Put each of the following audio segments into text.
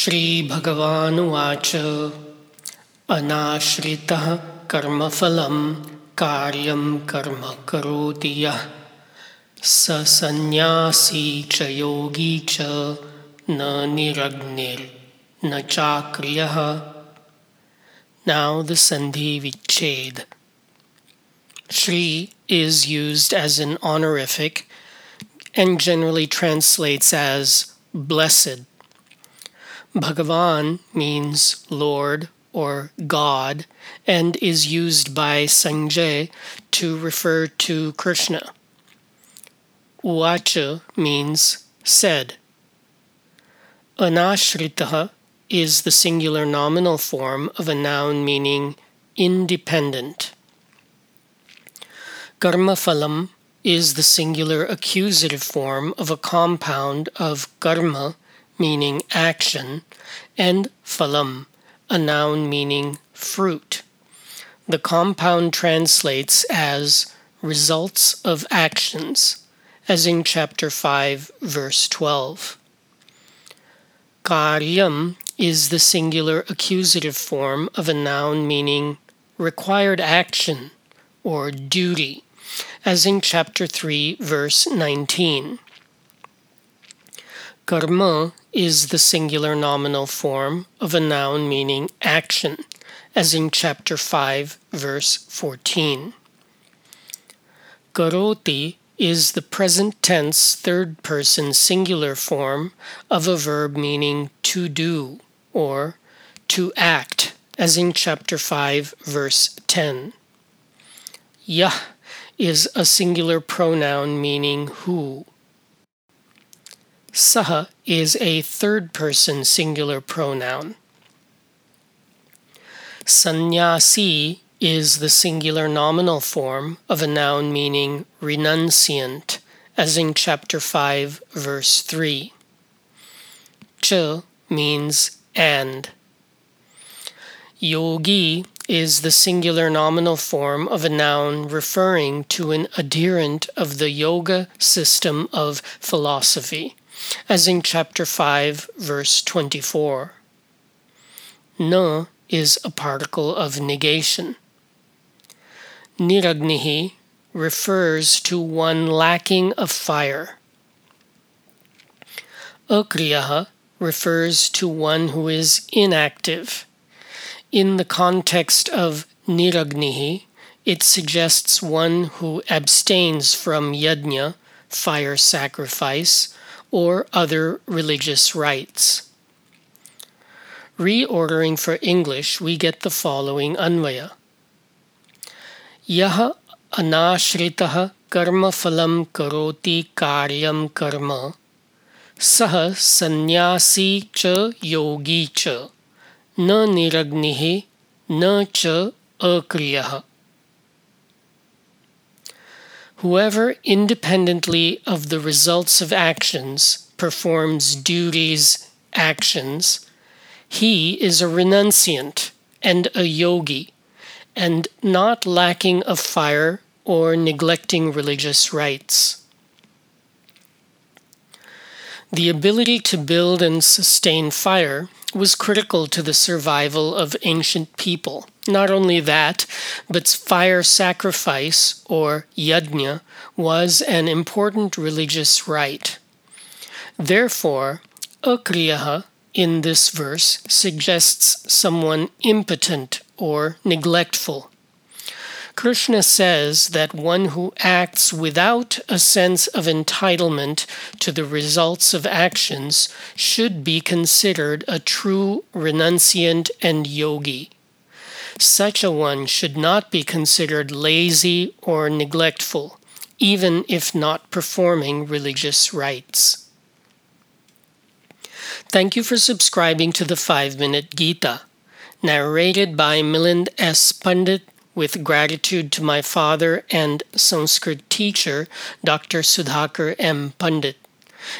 श्री भगवाच अनाश्रितः कर्मफल कार्य कर्म करोति यः। स च योगी च न निरग्निर्न चाक्रियः। The sandhi vichchheda Shri is used as an honorific and generally translates as blessed Bhagavan means Lord or God and is used by Sanjay to refer to Krishna. Uvacha means said. Anashritaha is the singular nominal form of a noun meaning independent. Karma is the singular accusative form of a compound of karma, meaning action, and phalam, a noun meaning fruit. The compound translates as results of actions, as in chapter 5, verse 12. Karyam is the singular accusative form of a noun meaning required action or duty, as in chapter 3, verse 19. Karma is the singular nominal form of a noun meaning action, as in chapter 5, verse 14. Karoti is the present tense third person singular form of a verb meaning to do or to act, as in chapter 5, verse 10. Yah is a singular pronoun meaning who. Saha is a third person singular pronoun. Sannyasi is the singular nominal form of a noun meaning renunciant, as in chapter 5, verse 3. Cha means and. Yogi is the singular nominal form of a noun referring to an adherent of the yoga system of philosophy, as in chapter 5, verse 24. Na is a particle of negation. Niragnihi refers to one lacking of fire. Akriyaha refers to one who is inactive. In the context of niragnihi, it suggests one who abstains from yajna, fire sacrifice, or other religious rites. Reordering for English, we get the following anvaya. Yaha anashritaha karma phalam karoti karyam karma सः सन्न्यासी च योगी च न निरग्निः न च अक्रियः Whoever independently of the results of actions performs duties, actions, he is a renunciant and a yogi, and not lacking of fire or neglecting religious rites. The ability to build and sustain fire was critical to the survival of ancient people. Not only that, but fire sacrifice, or yajna, was an important religious rite. Therefore, akriyaha in this verse suggests someone impotent or neglectful. Krishna says that one who acts without a sense of entitlement to the results of actions should be considered a true renunciant and yogi. Such a one should not be considered lazy or neglectful, even if not performing religious rites. Thank you for subscribing to the 5 Minute Gita, narrated by Milind S. Pandit with gratitude to my father and Sanskrit teacher, Dr. Sudhakar M. Pandit.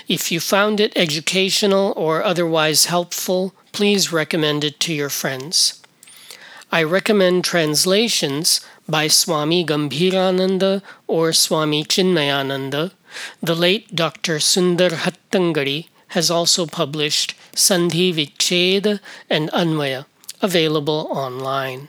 If you found it educational or otherwise helpful, please recommend it to your friends. I recommend translations by Swami Gambhirananda or Swami Chinmayananda, the late Dr. Sundar Hattangadi, has also published Sandhi Vicheda and Anvaya, available online.